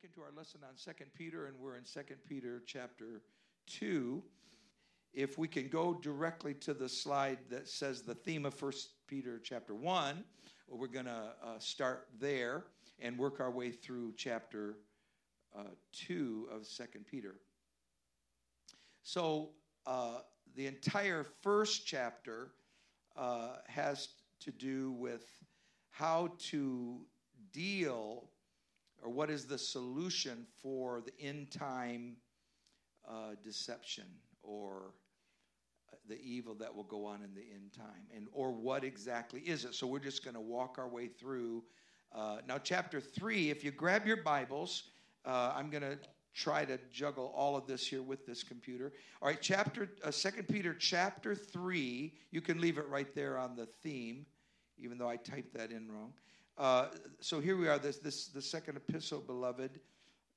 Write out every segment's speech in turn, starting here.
back into our lesson on Second Peter, and we're in Second Peter chapter 2. If we can go directly to the slide that says the theme of First Peter chapter 1, we're going to uh, start there and work our way through chapter uh, 2 of Second Peter. So, uh, the entire first chapter uh, has to do with how to deal or what is the solution for the end time uh, deception or uh, the evil that will go on in the end time? And or what exactly is it? So we're just going to walk our way through uh, now chapter 3 if you grab your bibles uh, i'm going to try to juggle all of this here with this computer. All right chapter uh, second peter chapter 3 you can leave it right there on the theme even though i typed that in wrong uh, so here we are, this, this the second epistle, beloved.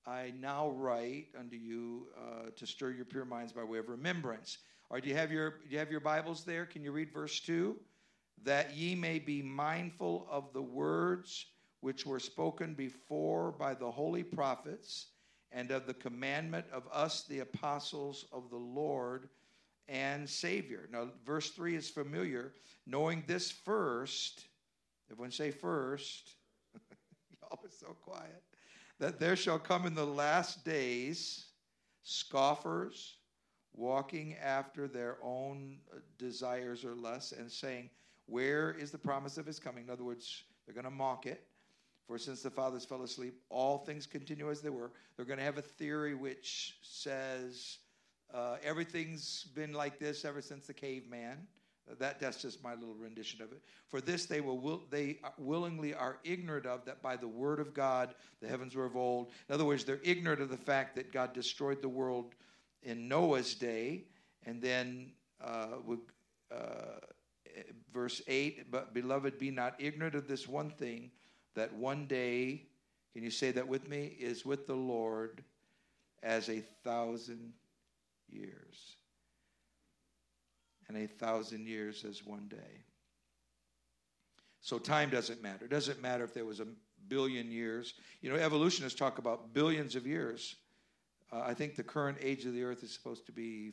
I now write unto you uh, to stir your pure minds by way of remembrance. Right, do you have your do you have your Bibles there? Can you read verse two? That ye may be mindful of the words which were spoken before by the holy prophets, and of the commandment of us, the apostles of the Lord and Savior. Now, verse 3 is familiar. Knowing this first, Everyone say first. Y'all are so quiet. That there shall come in the last days scoffers walking after their own uh, desires or lusts and saying, Where is the promise of his coming? In other words, they're going to mock it. For since the fathers fell asleep, all things continue as they were. They're going to have a theory which says uh, everything's been like this ever since the caveman. That, that's just my little rendition of it. For this they will, will they willingly are ignorant of that by the word of God the heavens were of old. In other words, they're ignorant of the fact that God destroyed the world in Noah's day, and then uh, uh, verse eight. But beloved, be not ignorant of this one thing, that one day, can you say that with me, is with the Lord as a thousand years and a thousand years as one day. So time doesn't matter. It doesn't matter if there was a billion years. You know, evolutionists talk about billions of years. Uh, I think the current age of the earth is supposed to be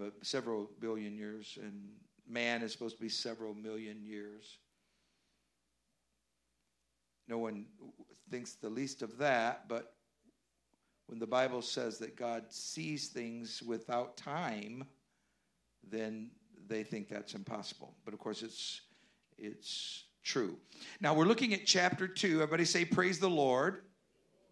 uh, several billion years, and man is supposed to be several million years. No one thinks the least of that, but when the Bible says that God sees things without time, then they think that's impossible. But of course, it's it's true. Now we're looking at chapter two. Everybody say, "Praise the Lord."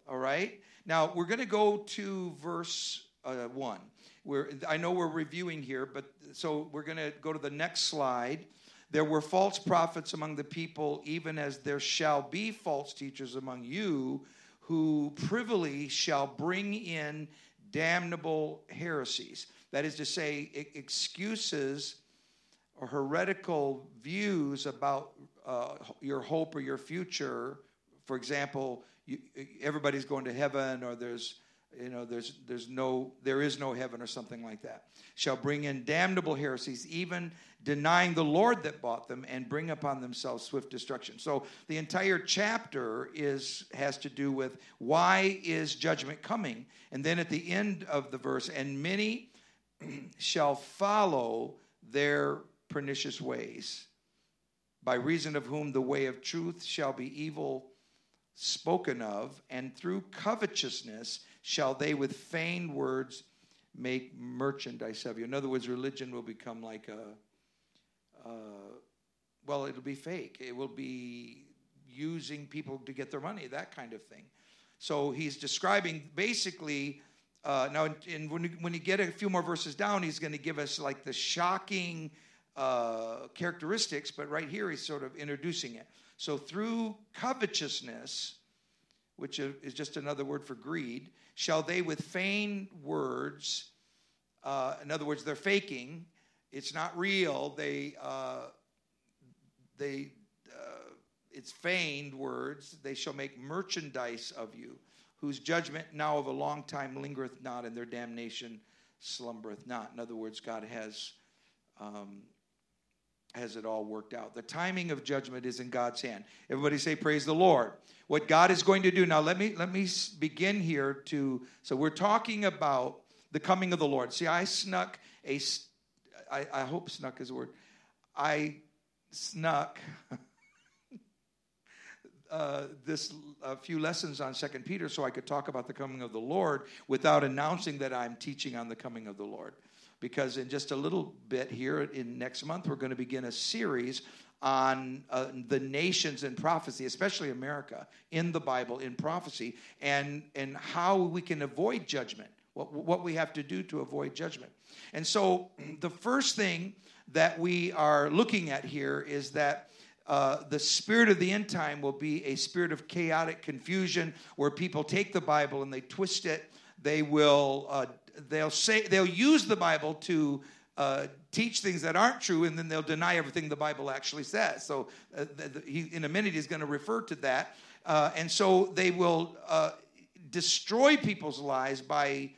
All right. Now we're going to go to verse uh, one. We're, I know we're reviewing here, but so we're going to go to the next slide. There were false prophets among the people, even as there shall be false teachers among you, who privily shall bring in damnable heresies. That is to say, excuses or heretical views about uh, your hope or your future. For example, you, everybody's going to heaven, or there's you know there's there's no there is no heaven or something like that. Shall bring in damnable heresies even denying the lord that bought them and bring upon themselves swift destruction. So the entire chapter is has to do with why is judgment coming? And then at the end of the verse and many shall follow their pernicious ways, by reason of whom the way of truth shall be evil spoken of, and through covetousness shall they with feigned words make merchandise of you. In other words, religion will become like a, uh, well, it'll be fake. It will be using people to get their money, that kind of thing. So he's describing basically uh, now, in, when, when you get a few more verses down, he's going to give us like the shocking uh, characteristics, but right here he's sort of introducing it. So, through covetousness, which is just another word for greed, shall they with feigned words, uh, in other words, they're faking, it's not real, they, uh, they, uh, it's feigned words, they shall make merchandise of you whose judgment now of a long time lingereth not, and their damnation slumbereth not. In other words, God has um, has it all worked out. The timing of judgment is in God's hand. Everybody say praise the Lord. What God is going to do. Now let me let me begin here to so we're talking about the coming of the Lord. See, I snuck a I, I hope snuck is a word. I snuck uh, this a few lessons on Second Peter so I could talk about the coming of the Lord without announcing that I'm teaching on the coming of the Lord. Because in just a little bit here in next month we're going to begin a series on uh, the nations in prophecy especially america in the bible in prophecy and and how we can avoid judgment what, what we have to do to avoid judgment. And so the first thing that we are looking at here is that uh, the spirit of the end time will be a spirit of chaotic confusion where people take the bible and they twist it they will uh, they'll say they'll use the Bible to uh, teach things that aren't true, and then they'll deny everything the Bible actually says. So, uh, the, the, he, in a minute, he's going to refer to that, uh, and so they will uh, destroy people's lives by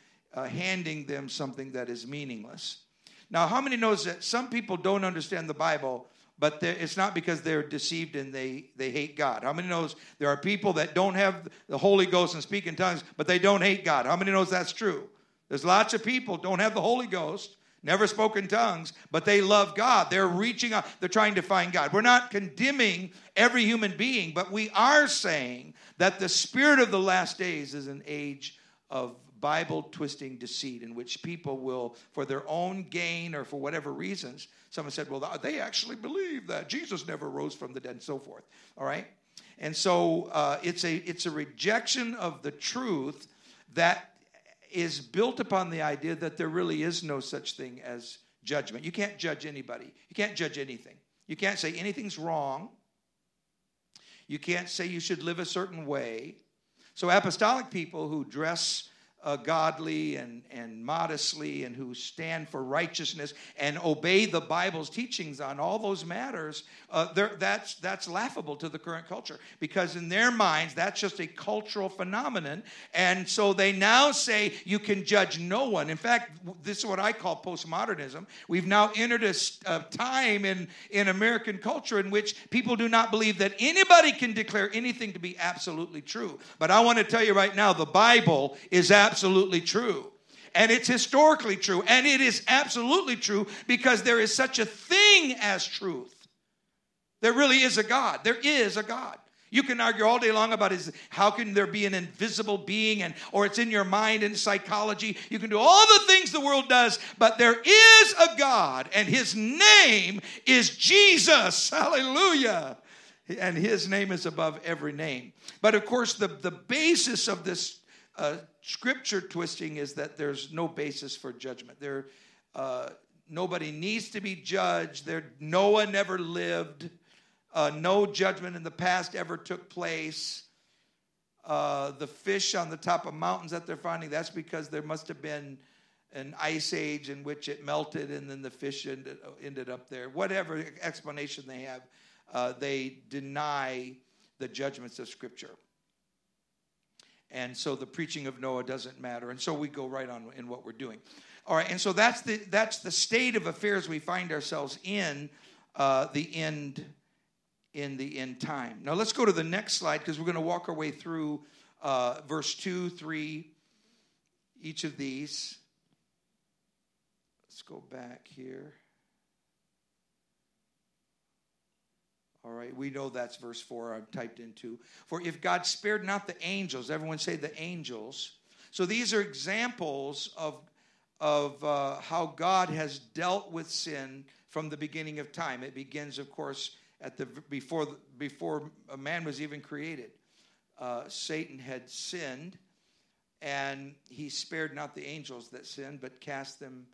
handing them something that is meaningless. Now, how many knows that some people don't understand the Bible? But it's not because they're deceived and they, they hate God. How many knows there are people that don't have the Holy Ghost and speak in tongues, but they don't hate God? How many knows that's true? There's lots of people don't have the Holy Ghost, never spoke in tongues, but they love God. They're reaching out, they're trying to find God. We're not condemning every human being, but we are saying that the spirit of the last days is an age of Bible twisting deceit in which people will, for their own gain or for whatever reasons, someone said, well, they actually believe that Jesus never rose from the dead and so forth. All right? And so uh, it's, a, it's a rejection of the truth that is built upon the idea that there really is no such thing as judgment. You can't judge anybody, you can't judge anything. You can't say anything's wrong. You can't say you should live a certain way. So, apostolic people who dress uh, godly and, and modestly and who stand for righteousness and obey the Bible's teachings on all those matters, uh, that's, that's laughable to the current culture because in their minds, that's just a cultural phenomenon. And so they now say you can judge no one. In fact, this is what I call postmodernism. We've now entered a, a time in, in American culture in which people do not believe that anybody can declare anything to be absolutely true. But I want to tell you right now, the Bible is absolutely absolutely true. And it's historically true. And it is absolutely true because there is such a thing as truth. There really is a God. There is a God. You can argue all day long about is how can there be an invisible being and or it's in your mind and psychology. You can do all the things the world does, but there is a God and his name is Jesus. Hallelujah. And his name is above every name. But of course the the basis of this uh, scripture twisting is that there's no basis for judgment. There, uh, nobody needs to be judged. There, Noah never lived. Uh, no judgment in the past ever took place. Uh, the fish on the top of mountains that they're finding, that's because there must have been an ice age in which it melted and then the fish ended, ended up there. Whatever explanation they have, uh, they deny the judgments of Scripture and so the preaching of Noah doesn't matter. And so we go right on in what we're doing. All right, and so that's the that's the state of affairs we find ourselves in uh, the end in the end time. Now let's go to the next slide because we're going to walk our way through uh, verse two, three, each of these. Let's go back here. All right, we know that's verse 4 I've typed into. For if God spared not the angels, everyone say the angels. So these are examples of, of uh, how God has dealt with sin from the beginning of time. It begins, of course, at the before before a man was even created. Uh, Satan had sinned, and he spared not the angels that sinned, but cast them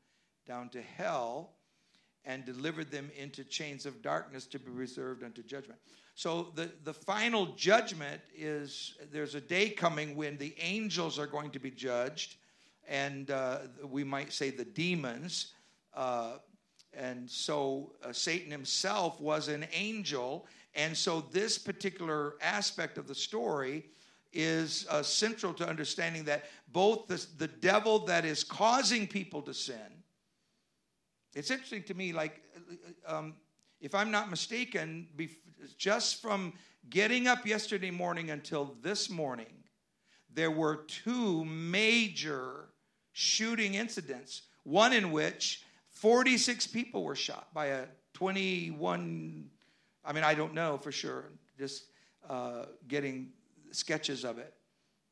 down to hell and delivered them into chains of darkness to be reserved unto judgment. So the, the final judgment is there's a day coming when the angels are going to be judged, and uh, we might say the demons. Uh, and so uh, Satan himself was an angel. And so this particular aspect of the story is uh, central to understanding that both the, the devil that is causing people to sin it's interesting to me, like, um, if I'm not mistaken, just from getting up yesterday morning until this morning, there were two major shooting incidents, one in which 46 people were shot by a 21, I mean, I don't know for sure, just uh, getting sketches of it,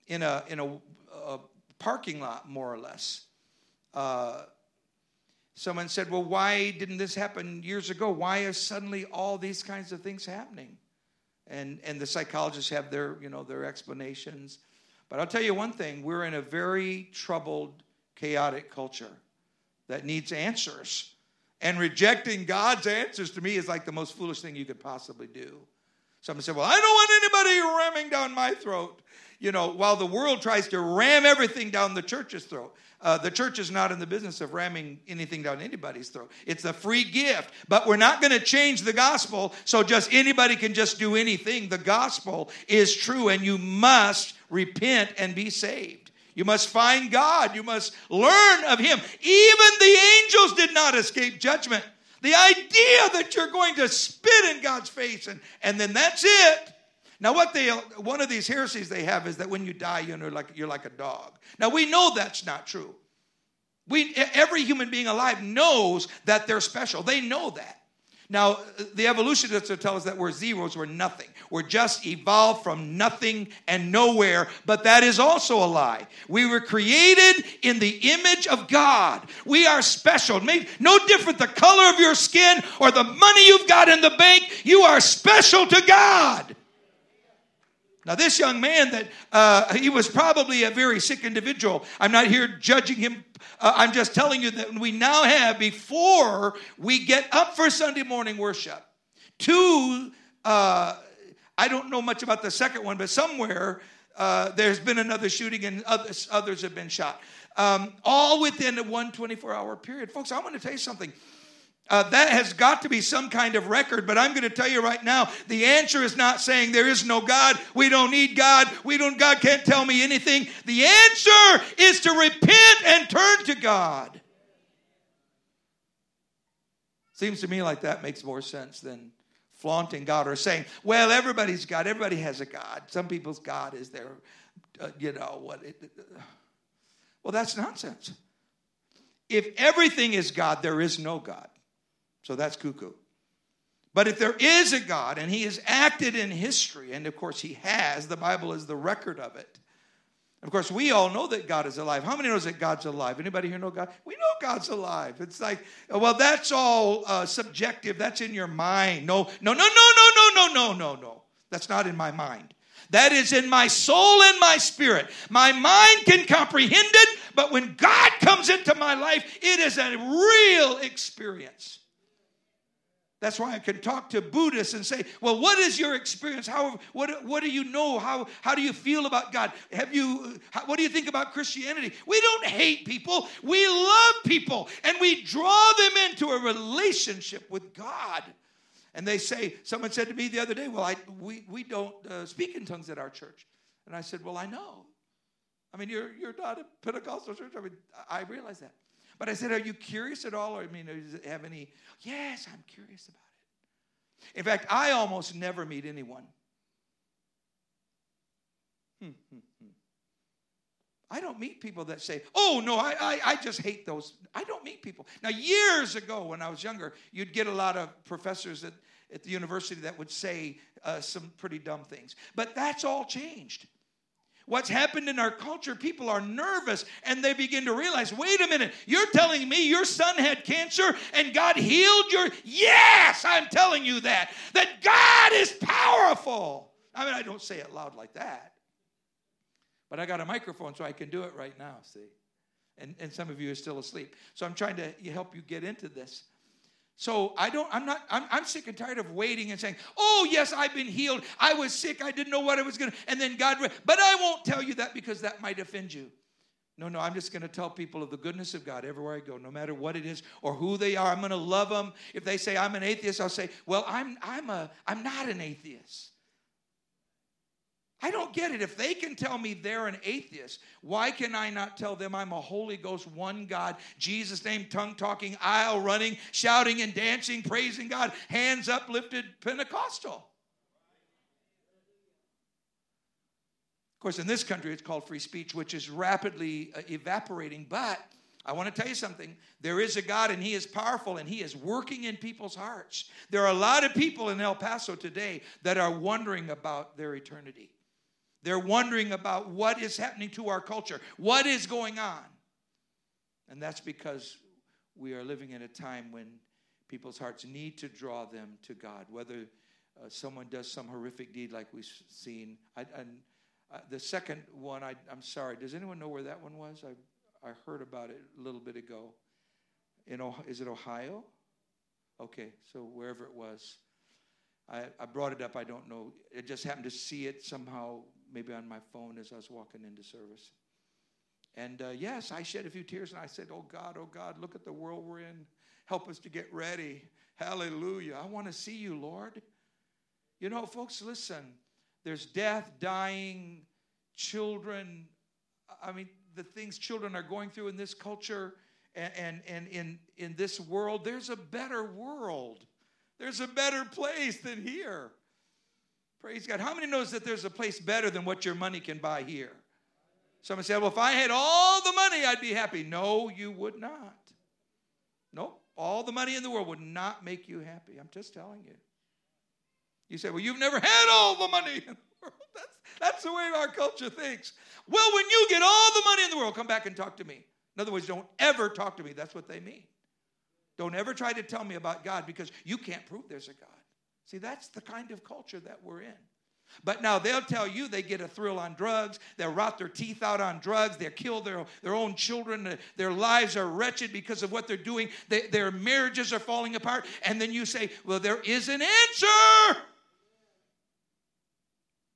in a, in a, a parking lot, more or less. Uh, someone said, Well, why didn't this happen years ago? Why is suddenly all these kinds of things happening? And, and the psychologists have their, you know, their explanations. But I'll tell you one thing we're in a very troubled, chaotic culture that needs answers. And rejecting God's answers to me is like the most foolish thing you could possibly do. Someone said, Well, I don't want anybody ramming down my throat. You know, while the world tries to ram everything down the church's throat. Uh, the church is not in the business of ramming anything down anybody's throat. It's a free gift, but we're not going to change the gospel so just anybody can just do anything. The gospel is true, and you must repent and be saved. You must find God. You must learn of Him. Even the angels did not escape judgment. The idea that you're going to spit in God's face and, and then that's it. Now, what they one of these heresies they have is that when you die, you know, like you're like a dog. Now we know that's not true. We every human being alive knows that they're special. They know that. Now, the evolutionists will tell us that we're zeros, we're nothing. We're just evolved from nothing and nowhere, but that is also a lie. We were created in the image of God. We are special. No different the color of your skin or the money you've got in the bank. You are special to God. Now, this young man that uh, he was probably a very sick individual. I'm not here judging him. Uh, I'm just telling you that we now have, before we get up for Sunday morning worship, two, uh, I don't know much about the second one, but somewhere uh, there's been another shooting and others, others have been shot. Um, all within a 124 hour period. Folks, I want to tell you something. Uh, that has got to be some kind of record, but I'm going to tell you right now the answer is not saying there is no God, we don't need God, we don't, God can't tell me anything. The answer is to repent and turn to God. Seems to me like that makes more sense than flaunting God or saying, well, everybody's God, everybody has a God. Some people's God is their, uh, you know, what it, uh, well, that's nonsense. If everything is God, there is no God. So that's cuckoo. But if there is a God and he has acted in history, and of course he has, the Bible is the record of it. Of course, we all know that God is alive. How many knows that God's alive? Anybody here know God? We know God's alive. It's like, well, that's all uh, subjective. That's in your mind. No, no, no, no, no, no, no, no, no, no. That's not in my mind. That is in my soul and my spirit. My mind can comprehend it, but when God comes into my life, it is a real experience. That's why I can talk to Buddhists and say, well, what is your experience? How, what, what do you know? How, how do you feel about God? Have you, how, what do you think about Christianity? We don't hate people. We love people and we draw them into a relationship with God. And they say, someone said to me the other day, well, I, we, we don't uh, speak in tongues at our church. And I said, well, I know. I mean, you're, you're not a Pentecostal church. I mean, I realize that. But I said, Are you curious at all? Or, I mean, does it have any? Yes, I'm curious about it. In fact, I almost never meet anyone. Hmm, hmm, hmm. I don't meet people that say, oh, no, I, I, I, just hate those. I don't meet people. Now, years ago when I was younger, you'd get a lot of professors at, at the university that would say uh, some pretty dumb things. But that's all changed. What's happened in our culture, people are nervous and they begin to realize wait a minute, you're telling me your son had cancer and God healed your. Yes, I'm telling you that. That God is powerful. I mean, I don't say it loud like that, but I got a microphone so I can do it right now, see? And, and some of you are still asleep. So I'm trying to help you get into this. So I don't, I'm not, I'm, I'm, sick and tired of waiting and saying, oh, yes, I've been healed. I was sick. I didn't know what I was going to, and then God, but I won't tell you that because that might offend you. No, no, I'm just going to tell people of the goodness of God everywhere I go, no matter what it is or who they are. I'm going to love them. If they say I'm an atheist, I'll say, well, I'm, I'm, a, I'm not an atheist. I don't get it. If they can tell me they're an atheist, why can I not tell them I'm a Holy Ghost, one God, Jesus name, tongue talking, aisle running, shouting and dancing, praising God, hands uplifted Pentecostal? Of course, in this country, it's called free speech, which is rapidly uh, evaporating. But I want to tell you something. There is a God, and He is powerful, and He is working in people's hearts. There are a lot of people in El Paso today that are wondering about their eternity. They're wondering about what is happening to our culture, what is going on. And that's because we are living in a time when people's hearts need to draw them to God, whether uh, someone does some horrific deed like we've seen. I, uh, the second one, I, am sorry, does anyone know where that one was? I, I heard about it a little bit ago. In is it Ohio? Okay, so wherever it was. I, I brought it up, I don't know. I just happened to see it somehow maybe on my phone as I was walking into service. And uh, yes, I shed a few tears and I said, Oh God, oh God, look at the world we're in. Help us to get ready. Hallelujah. I want to see you, Lord. You know, folks, listen. There's death, dying, children. I mean, the things children are going through in this culture and, and, and in, in this world, there's a better world. There's a better place than here. Praise God. How many knows that there's a place better than what your money can buy here? Someone said, well, if I had all the money, I'd be happy. No, you would not. Nope. All the money in the world would not make you happy. I'm just telling you. You say, well, you've never had all the money in the world. That's, that's the way our culture thinks. Well, when you get all the money in the world, come back and talk to me. In other words, don't ever talk to me. That's what they mean. Don't ever try to tell me about God because you can't prove there's a God. See, that's the kind of culture that we're in. But now they'll tell you they get a thrill on drugs. They'll rot their teeth out on drugs. They'll kill their, their own children. Their lives are wretched because of what they're doing. They, their marriages are falling apart. And then you say, well, there is an answer.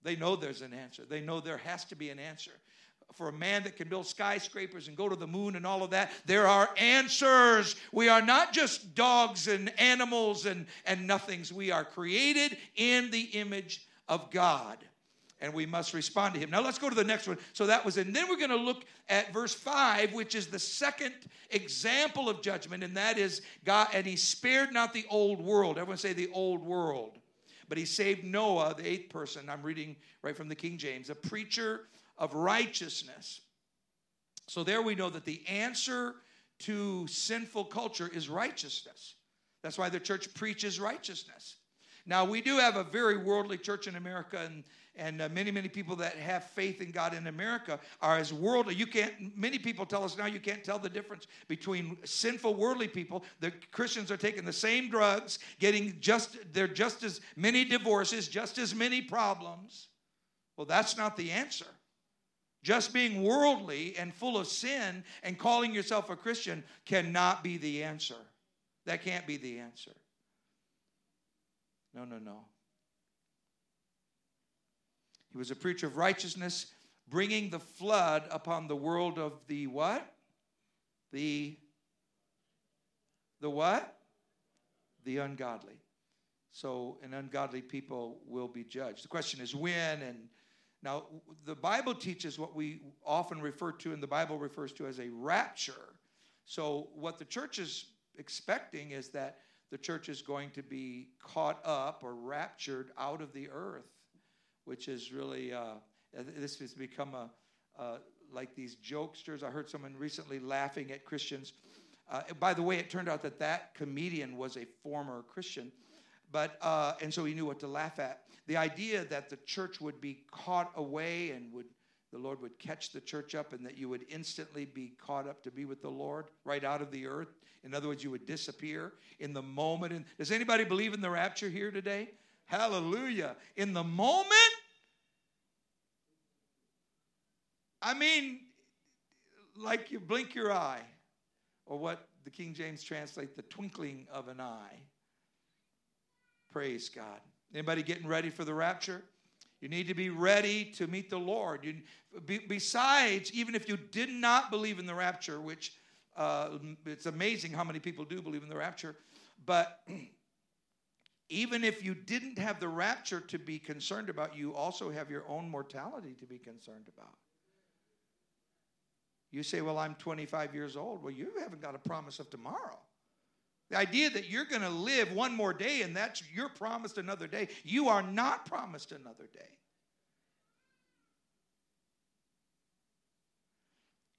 They know there's an answer. They know there has to be an answer for a man that can build skyscrapers and go to the moon and all of that. There are answers. We are not just dogs and animals and, and nothings. We are created in the image of God. And we must respond to him. Now let's go to the next one. So that was, and then we're going to look at verse 5, which is the second example of judgment, and that is God, and he spared not the old world. Everyone say the old world. But he saved Noah, the eighth person. I'm reading right from the King James, a preacher of righteousness. So there we know that the answer to sinful culture is righteousness. That's why the church preaches righteousness. Now, we do have a very worldly church in America, and, and uh, many, many people that have faith in God in America are as worldly. You can't, many people tell us now you can't tell the difference between sinful, worldly people. The Christians are taking the same drugs, getting just, they're just as many divorces, just as many problems. Well, that's not the answer. Just being worldly and full of sin and calling yourself a Christian cannot be the answer. That can't be the answer. No, no, no. He was a preacher of righteousness, bringing the flood upon the world of the what? The the what? The ungodly. So, an ungodly people will be judged. The question is when and now, the Bible teaches what we often refer to, and the Bible refers to as a rapture. So, what the church is expecting is that the church is going to be caught up or raptured out of the earth, which is really, uh, this has become a, uh, like these jokesters. I heard someone recently laughing at Christians. Uh, by the way, it turned out that that comedian was a former Christian, but uh, and so he knew what to laugh at the idea that the church would be caught away and would the Lord would catch the church up and that you would instantly be caught up to be with the Lord right out of the earth. In other words, you would disappear in the moment. And does anybody believe in the rapture here today? Hallelujah. In the moment, I mean, like you blink your eye, or what the King James translate, the twinkling of an eye. Praise God. Anybody getting ready for the rapture? You need to be ready to meet the Lord. You, be, besides, even if you did not believe in the rapture, which uh, it's amazing how many people do believe in the rapture, but even if you didn't have the rapture to be concerned about, you also have your own mortality to be concerned about. You say, Well, I'm 25 years old. Well, you haven't got a promise of tomorrow. The idea that you're going to live one more day and that's you're promised another day, you are not promised another day.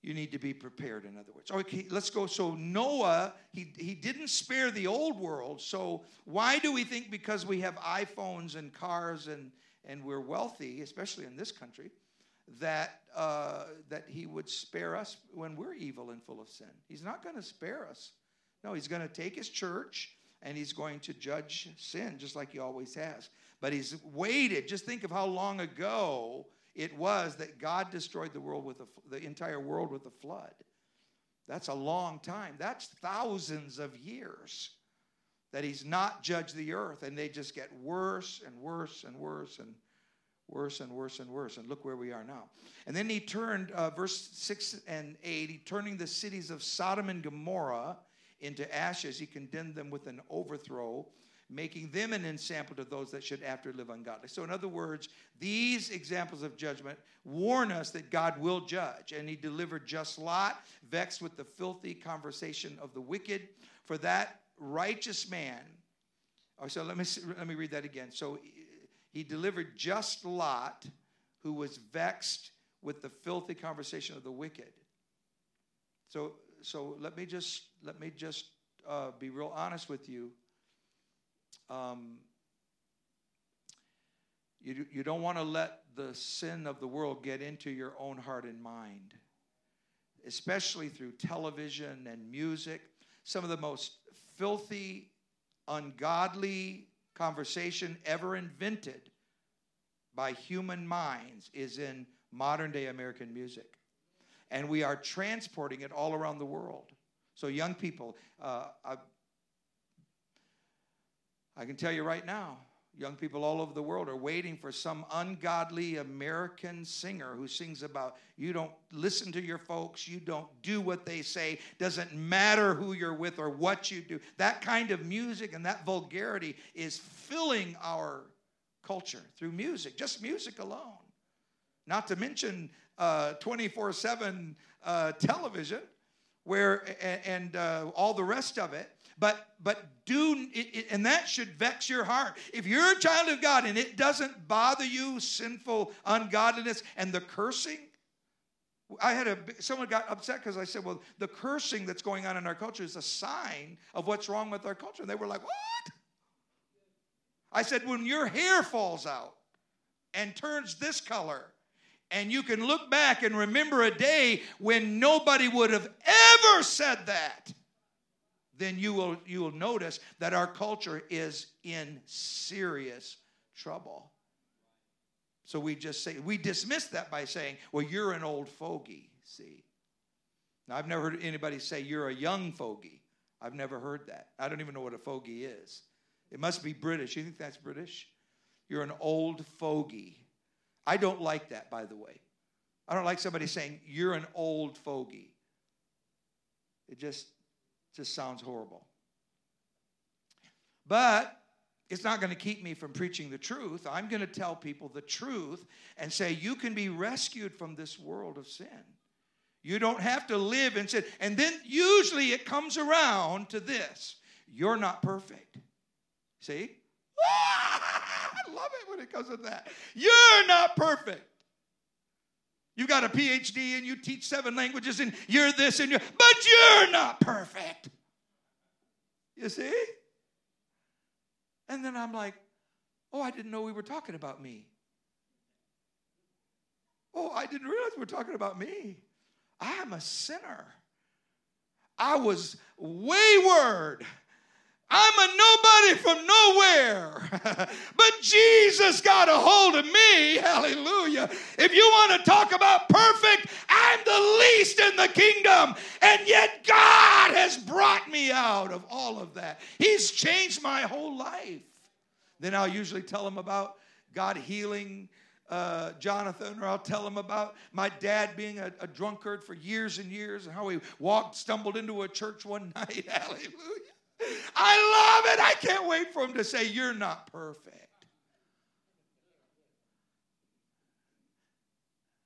You need to be prepared, in other words. Okay, let's go. So, Noah, he, he didn't spare the old world. So, why do we think because we have iPhones and cars and, and we're wealthy, especially in this country, that, uh, that he would spare us when we're evil and full of sin? He's not going to spare us. No, he's going to take his church and he's going to judge sin just like he always has. But he's waited. Just think of how long ago it was that God destroyed the world with a, the entire world with a flood. That's a long time. That's thousands of years that he's not judged the earth and they just get worse and worse and worse and worse and worse and worse and look where we are now and then he turned uh, verse 6 and 8 he turning the cities of sodom and gomorrah into ashes he condemned them with an overthrow making them an ensample to those that should after live ungodly. So, in other words, these examples of judgment warn us that God will judge. And he delivered just Lot, vexed with the filthy conversation of the wicked. For that righteous man, oh, so let me, let me read that again. So, he delivered just Lot, who was vexed with the filthy conversation of the wicked. So, so let me just let me just uh, be real honest with you um, you, you don't want to let the sin of the world get into your own heart and mind, especially through television and music. Some of the most filthy, ungodly conversation ever invented by human minds is in modern day American music. And we are transporting it all around the world. So, young people, uh, I can tell you right now, young people all over the world are waiting for some ungodly American singer who sings about you don't listen to your folks, you don't do what they say, doesn't matter who you're with or what you do. That kind of music and that vulgarity is filling our culture through music, just music alone. Not to mention 24 uh, 7 uh, television where and uh, all the rest of it. But but do and that should vex your heart. If you're a child of god and it doesn't bother you sinful ungodliness and the cursing i had a someone got upset because i said well the cursing that's going on in our culture is a sign of what's wrong with our culture. And they were like what? I said when your hair falls out and turns this color and you can look back and remember a day when nobody would have ever said that then you will, you will notice that our culture is in serious trouble. So we just say, we dismiss that by saying, well, you're an old fogey, see. Now, I've never heard anybody say you're a young fogey. I've never heard that. I don't even know what a fogey is. It must be British. You think that's British? You're an old fogey. I don't like that, by the way. I don't like somebody saying, you're an old fogey. It just, just sounds horrible. But it's not going to keep me from preaching the truth. I'm going to tell people the truth and say, you can be rescued from this world of sin. You don't have to live in sin. And then usually it comes around to this you're not perfect. See? I love it when it comes to that. You're not perfect. You got a PhD and you teach seven languages and you're this and you're, but you're not perfect. You see? And then I'm like, oh, I didn't know we were talking about me. Oh, I didn't realize we were talking about me. I am a sinner. I was wayward. I'm a nobody from nowhere. but Jesus got a hold of me. Hallelujah. If you want to talk about perfect, I'm the least in the kingdom. And yet God has brought me out of all of that. He's changed my whole life. Then I'll usually tell him about God healing uh, Jonathan, or I'll tell him about my dad being a, a, drunkard for years and years and how he walked, stumbled into a church one night. Hallelujah. I love it. I can't wait for him to say, You're not perfect.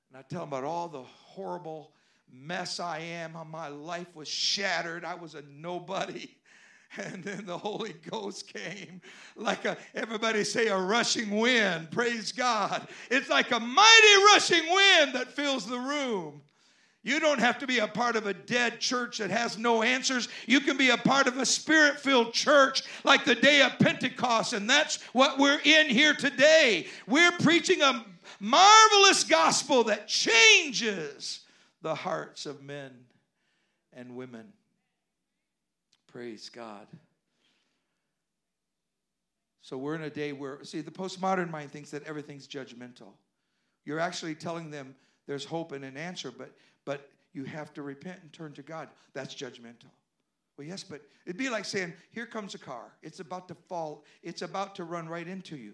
And I tell him about all the horrible mess I am. How my life was shattered. I was a nobody. And then the Holy Ghost came like a, everybody say, a rushing wind. Praise God. It's like a mighty rushing wind that fills the room. You don't have to be a part of a dead church that has no answers. You can be a part of a spirit filled church like the day of Pentecost, and that's what we're in here today. We're preaching a marvelous gospel that changes the hearts of men and women. Praise God. So we're in a day where, see, the postmodern mind thinks that everything's judgmental. You're actually telling them there's hope and an answer, but but you have to repent and turn to God. That's judgmental. Well, yes, but it'd be like saying, here comes a car. It's about to fall, it's about to run right into you.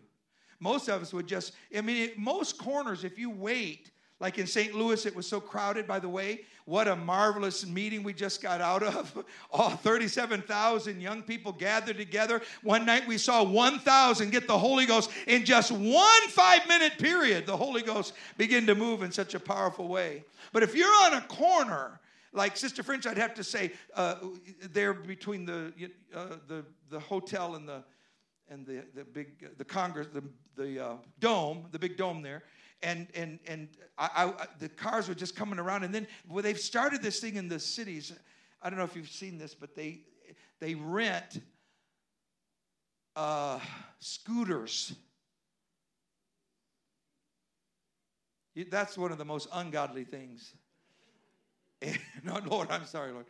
Most of us would just, I mean, most corners, if you wait, like in St. Louis, it was so crowded, by the way. What a marvelous meeting we just got out of. All 37,000 young people gathered together. One night we saw 1,000 get the Holy Ghost in just one five minute period. The Holy Ghost began to move in such a powerful way. But if you're on a corner, like Sister French, I'd have to say, uh, there between the, uh, the, the hotel and the, and the, the big the congress the, the uh, dome the big dome there and and and I, I, the cars were just coming around. And then well, they've started this thing in the cities. I don't know if you've seen this but they they rent uh, scooters. That's one of the most ungodly things. No lord i'm sorry lord.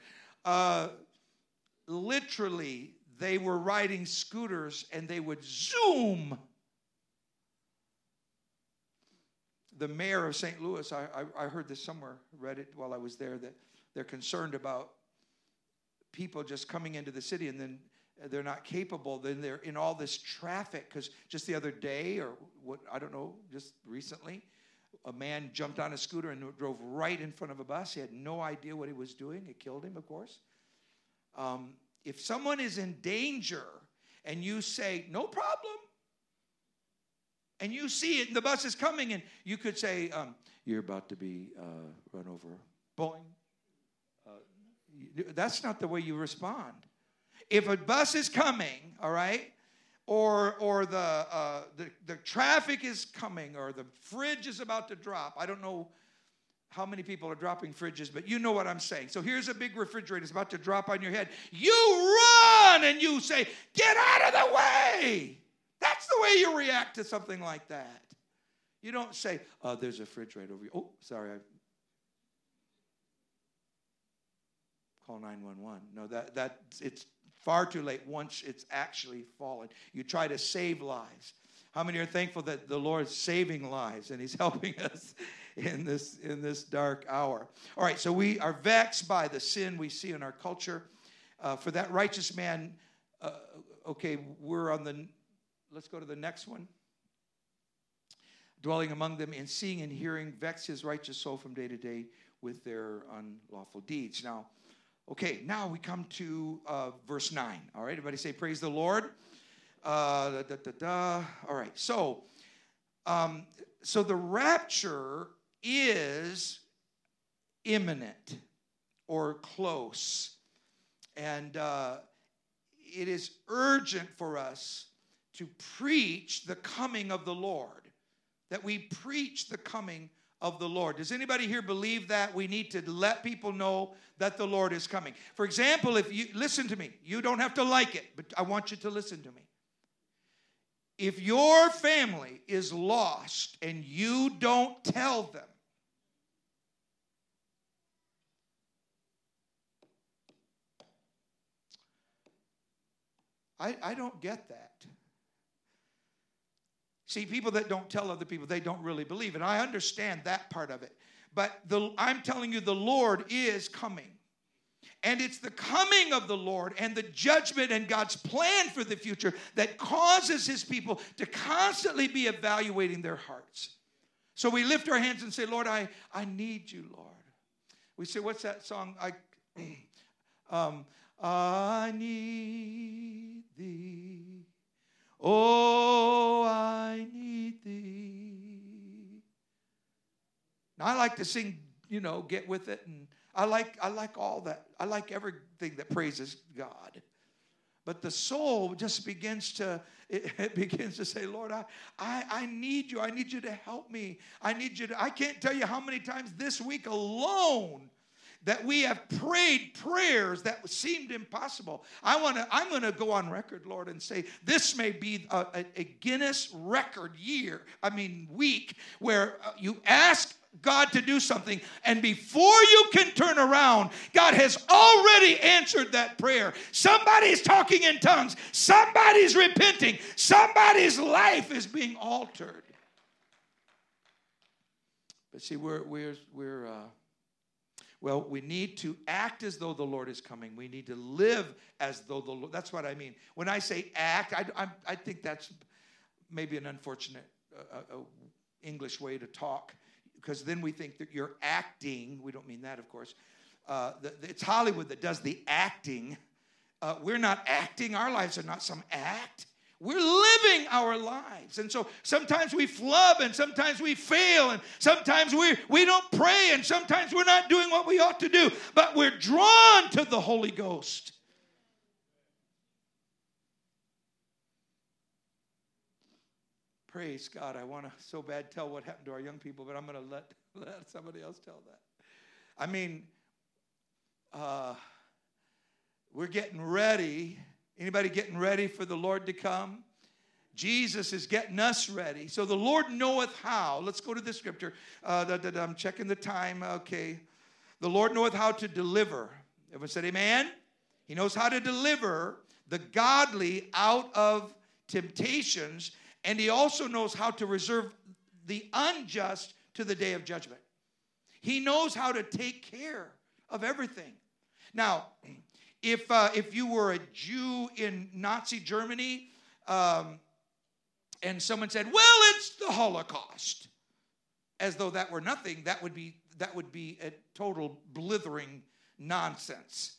Uh, literally they were riding scooters and they would zoom the mayor of St. Louis, I, I, I, heard this somewhere, read it while I was there, that they're concerned about people just coming into the city and then they're not capable. Then they're in all this traffic because just the other day, or what, I don't know, just recently, a man jumped on a scooter and drove right in front of a bus. He had no idea what he was doing. It killed him, of course. Um, if someone is in danger and you say, no problem, and you see it, and the bus is coming, and you could say, um, You're about to be uh, run over. Boing. Uh, that's not the way you respond. If a bus is coming, all right, or or the, uh, the the traffic is coming, or the fridge is about to drop. I don't know how many people are dropping fridges, but you know what I'm saying. So here's a big refrigerator, it's about to drop on your head. You run and you say, Get out of the way. That's the way you react to something like that. You don't say, oh, there's a fridge right over here. Oh, sorry, I call 911. No, that, that it's far too late once it's actually fallen. You try to save lives. How many are thankful that the Lord's saving lives and He's helping us in this in this dark hour? All right, so we are vexed by the sin we see in our culture. Uh, for that righteous man, uh, okay, we're on the Let's go to the next one. Dwelling among them and seeing and hearing vex his righteous soul from day to day with their unlawful deeds. Now, okay, now we come to uh, verse 9. All right, everybody say, Praise the Lord. Uh, da, da, da, All right, so, um, so the rapture is imminent or close. And uh, it is urgent for us to preach the coming of the Lord. That we preach the coming of the Lord. Does anybody here believe that? We need to let people know that the Lord is coming. For example, if you listen to me, you don't have to like it, but I want you to listen to me. If your family is lost and you don't tell them, I, I don't get that. See, people that don't tell other people, they don't really believe. And I understand that part of it. But the, I'm telling you, the Lord is coming. And it's the coming of the Lord and the judgment and God's plan for the future that causes his people to constantly be evaluating their hearts. So we lift our hands and say, Lord, I, I need you, Lord. We say, what's that song? I, um, I need thee. Oh, I need thee. Now, I like to sing, you know, get with it. And I like, I like all that. I like everything that praises God. But the soul just begins to, it, it, begins to say, Lord, I, I, I need you. I need you to help me. I need you to, I can't tell you how many times this week alone that we have prayed prayers that seemed impossible. I want to I'm going to go on record, Lord, and say this may be a, a, a Guinness record year, I mean week where uh, you ask God to do something, and before you can turn around, God has already answered that prayer. Somebody's talking in tongues, somebody's repenting, somebody's life is being altered. But see, we're, we're, we're, uh, well, we need to act as though the Lord is coming. We need to live as though the Lord, that's what I mean. When I say act, I, I, I think that's maybe an unfortunate uh, uh, English way to talk because then we think that you're acting. We don't mean that, of course. Uh, the, it's Hollywood that does the acting. Uh, we're not acting. Our lives are not some act. We're living our lives. And so sometimes we flub and sometimes we fail and sometimes we, we don't pray and sometimes we're not doing what we ought to do, but we're drawn to the Holy Ghost. Praise God. I want to so bad tell what happened to our young people, but I'm going to let, let somebody else tell that. I mean, uh, we're getting ready. Anybody getting ready for the Lord to come? Jesus is getting us ready. So the Lord knoweth how. Let's go to the scripture. Uh, da, da, da, I'm checking the time. Okay. The Lord knoweth how to deliver. Everyone said, Amen? He knows how to deliver the godly out of temptations and he also knows how to reserve the unjust to the day of judgment. He knows how to take care of everything. Now, if, uh, if you were a Jew in Nazi Germany um, and someone said, well, it's the Holocaust, as though that were nothing, that would be, that would be a total blithering nonsense.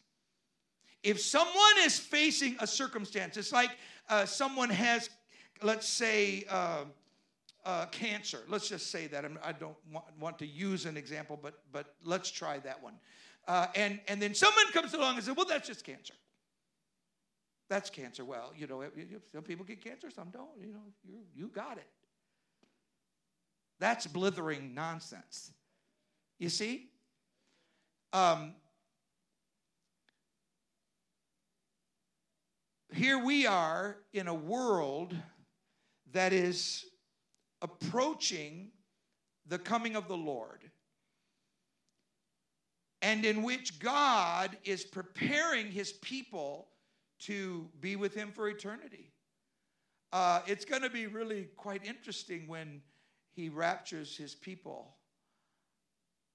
If someone is facing a circumstance, it's like uh, someone has let's say, uh, uh, cancer. Let's just say that. I don't want, want, to use an example, but, but let's try that one. Uh, and, and then someone comes along and says, well, that's just cancer. That's cancer. Well, you know, some people get cancer, some don't. You know, you, you got it. That's blithering nonsense. You see? Um, here we are in a world that is approaching the coming of the Lord and in which God is preparing his people to be with him for eternity. Uh, it's going to be really quite interesting when he raptures his people.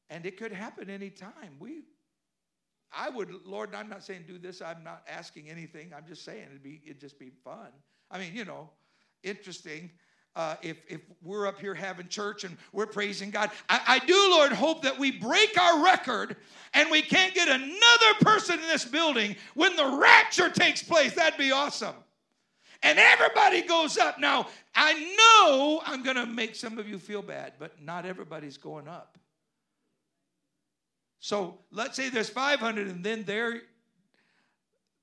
And it could happen anytime. We, I would, Lord, I'm not saying do this. I'm not asking anything. I'm just saying it'd be, it'd just be fun. I mean, you know, interesting uh, if, if we're up here having church and we're praising God. I, I, do, Lord, hope that we break our record and we can't get another person in this building when the rapture takes place. That'd be awesome. And everybody goes up. Now, I know I'm going to make some of you feel bad, but not everybody's going up. So let's say there's 500 and then there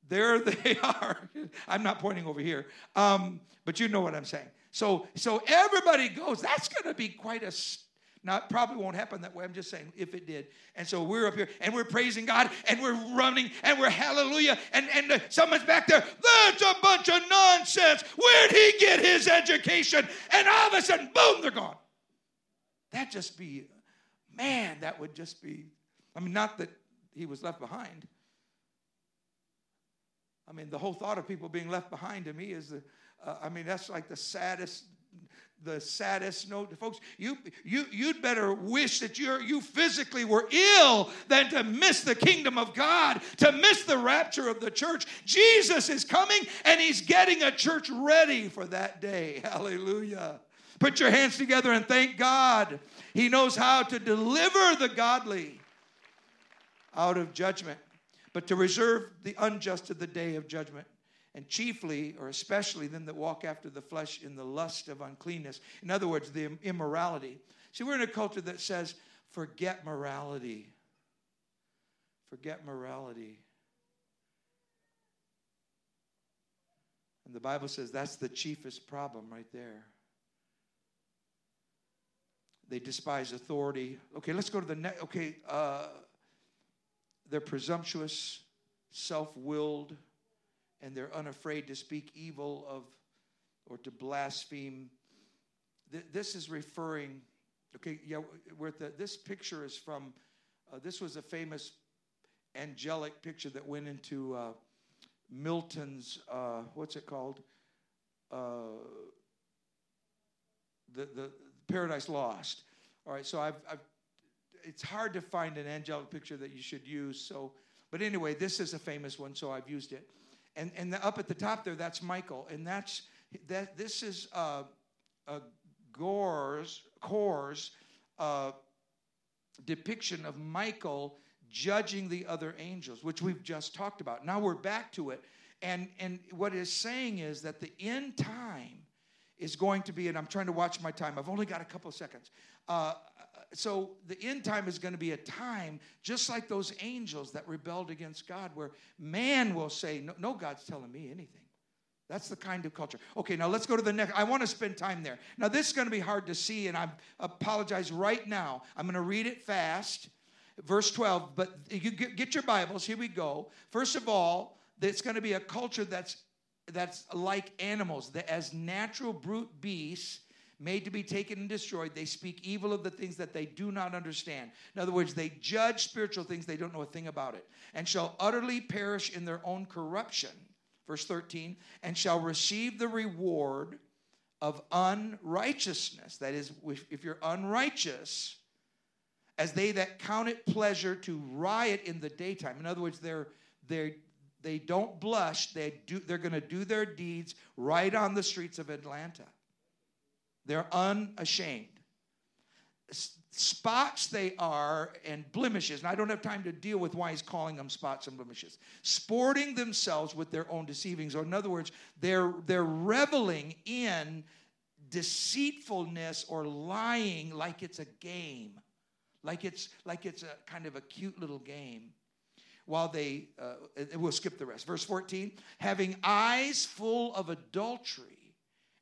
there they are. I'm not pointing over here, um, but you know what I'm saying. So, so everybody goes. That's going to be quite a. not probably won't happen that way. I'm just saying if it did. And so we're up here and we're praising God and we're running and we're hallelujah. And, and uh, someone's back there. That's a bunch of nonsense. Where'd he get his education? And all of a sudden, boom, they're gone. That just be, man, that would just be. I mean, not that he was left behind I mean, the whole thought of people being left behind to me is the, uh, I mean, that's like the saddest, the saddest note. Folks, you, you, you'd better wish that you're, you physically were ill than to miss the kingdom of God, to miss the rapture of the church. Jesus is coming and he's getting a church ready for that day. Hallelujah. Put your hands together and thank God. He knows how to deliver the godly out of judgment. but to reserve the unjust to the day of judgment, and chiefly or especially them that walk after the flesh in the lust of uncleanness. In other words, the immorality. See, we're in a culture that says, forget morality. Forget morality. And the Bible says that's the chiefest problem right there. They despise authority. Okay, let's go to the next. Okay, uh, they're presumptuous, self willed, and they're unafraid to speak evil of or to blaspheme. This is referring, okay, yeah, where the, this picture is from, uh, this was a famous angelic picture that went into uh, Milton's, uh, what's it called? Uh, the, the Paradise Lost. All right, so I've, I've, it's hard to find an angelic picture that you should use. So, but anyway, this is a famous one, so I've used it. And and the, up at the top there, that's Michael, and that's that. This is uh, a Gore's Core's uh, depiction of Michael judging the other angels, which we've just talked about. Now we're back to it, and and what it's saying is that the end time is going to be, and I'm trying to watch my time. I've only got a couple of seconds. Uh, so the end time is going to be a time just like those angels that rebelled against God, where man will say, no, no, God's telling me anything. That's the kind of culture. Okay, now let's go to the next. I want to spend time there. Now, this is going to be hard to see, and I apologize right now. I'm going to read it fast. Verse 12, but you get your Bibles. Here we go. First of all, it's going to be a culture that's that's like animals, that as natural brute beasts made to be taken and destroyed, they speak evil of the things that they do not understand. In other words, they judge spiritual things, they don't know a thing about it, and shall utterly perish in their own corruption. Verse 13, and shall receive the reward of unrighteousness. That is, if you're unrighteous, as they that count it pleasure to riot in the daytime. In other words, they're, they're they don't blush. They do, they're going to do their deeds right on the streets of Atlanta. They're unashamed. Spots they are and blemishes, and I don't have time to deal with why he's calling them spots and blemishes. Sporting themselves with their own deceivings, or in other words, they're, they're reveling in deceitfulness or lying like it's a game, like it's, like it's a kind of a cute little game while they, uh, we'll skip the rest. Verse 14, having eyes full of adultery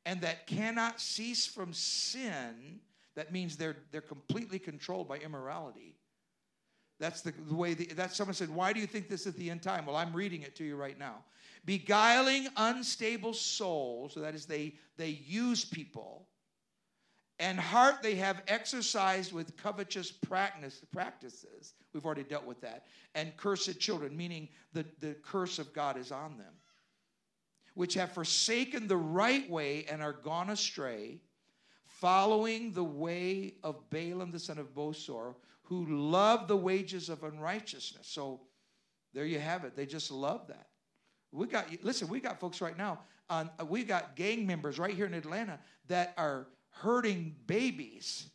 and that cannot cease from sin, that means they're, they're completely controlled by immorality. That's the, the way, the, that's someone said, why do you think this is the end time? Well, I'm reading it to you right now. Beguiling unstable souls, so that is they, they use people and heart they have exercised with covetous practice, practices. We've already dealt with that. And cursed children, meaning the, the curse of God is on them, which have forsaken the right way and are gone astray, following the way of Balaam the son of Bosor, who loved the wages of unrighteousness. So there you have it. They just love that. We got listen. We got folks right now. On, uh, we got gang members right here in Atlanta that are hurting babies,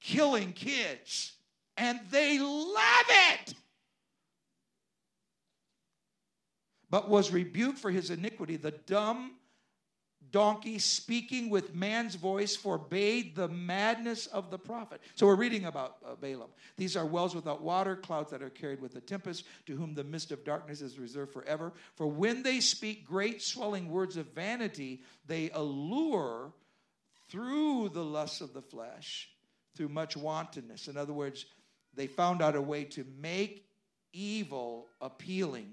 killing kids, and they love it. But was rebuked for his iniquity. The dumb donkey speaking with man's voice forbade the madness of the prophet. So we're reading about uh, Balaam. These are wells without water, clouds that are carried with the tempest, to whom the mist of darkness is reserved forever. For when they speak great swelling words of vanity, they allure through the lusts of the flesh, through much wantonness. In other words, they found out a way to make evil appealing.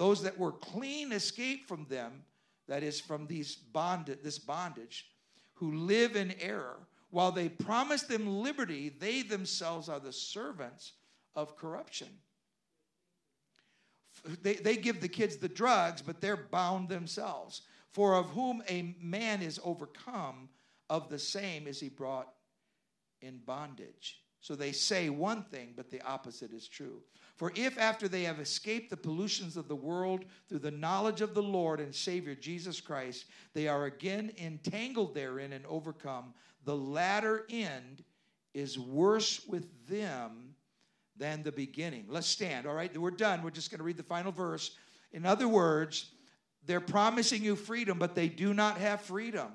Those that were clean escaped from them that is from these bond, this bondage, who live in error. While they promise them liberty, they themselves are the servants of corruption. They, they give the kids the drugs, but they're bound themselves. For of whom a man is overcome, of the same is he brought in bondage. So they say one thing, but the opposite is true. For if after they have escaped the pollutions of the world through the knowledge of the Lord and Savior Jesus Christ, they are again entangled therein and overcome, the latter end is worse with them than the beginning. Let's stand, all right? We're done. We're just going to read the final verse. In other words, they're promising you freedom, but they do not have freedom.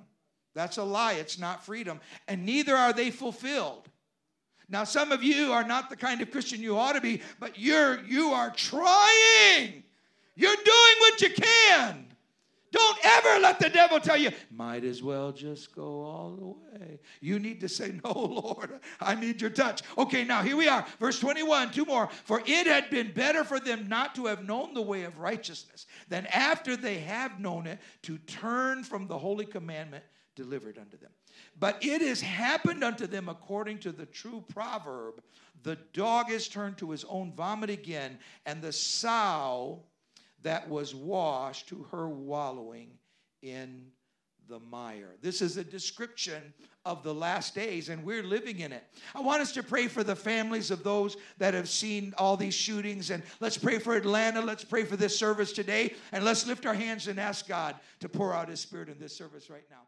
That's a lie. It's not freedom. And neither are they fulfilled. Now, some of you are not the kind of Christian you ought to be, but you're you are trying. You're doing what you can. Don't ever let the devil tell you, might as well just go all the way. You need to say, No, Lord, I need your touch. Okay, now here we are. Verse 21, two more. For it had been better for them not to have known the way of righteousness than after they have known it to turn from the holy commandment delivered unto them. But it has happened unto them according to the true proverb the dog is turned to his own vomit again, and the sow that was washed to her wallowing in the mire. This is a description of the last days, and we're living in it. I want us to pray for the families of those that have seen all these shootings, and let's pray for Atlanta. Let's pray for this service today, and let's lift our hands and ask God to pour out His Spirit in this service right now.